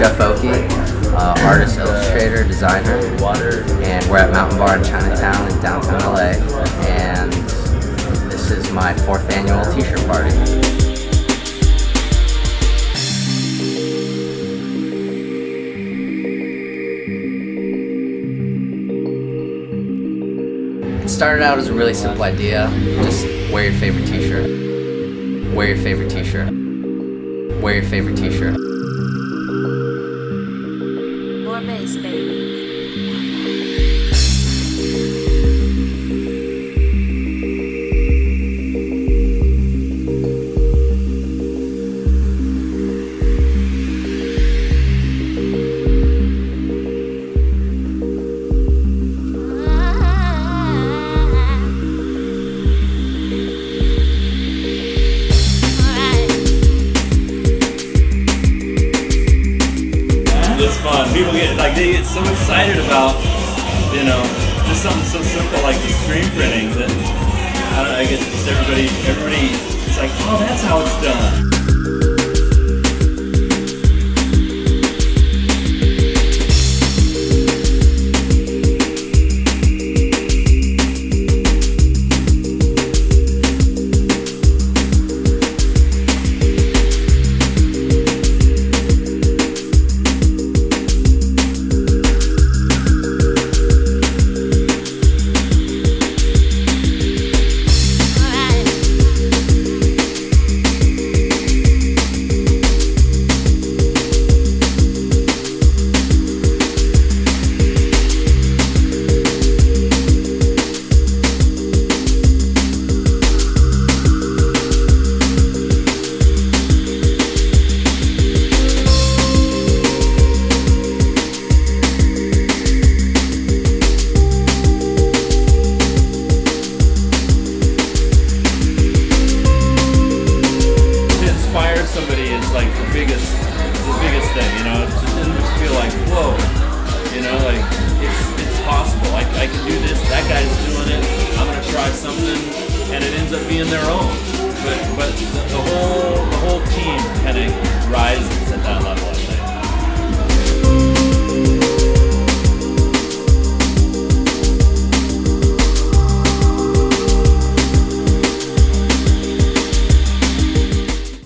Geoff Oki, uh, artist, illustrator, designer, and we're at Mountain Bar in Chinatown in downtown LA. And this is my fourth annual T-shirt party. It started out as a really simple idea. Just wear your favorite t-shirt. Wear your favorite t-shirt. Wear your favorite t-shirt. More bass, baby. Fun. People get like they get so excited about you know just something so simple like the screen printing that I, know, I guess just everybody everybody it's like oh that's how it's done. like the biggest, the biggest thing. You know, just, and just feel like, whoa, you know, like it's it's possible. I, I can do this. That guy's doing it. I'm gonna try something, and it ends up being their own. But but the, the whole the whole team kind of rises at that level.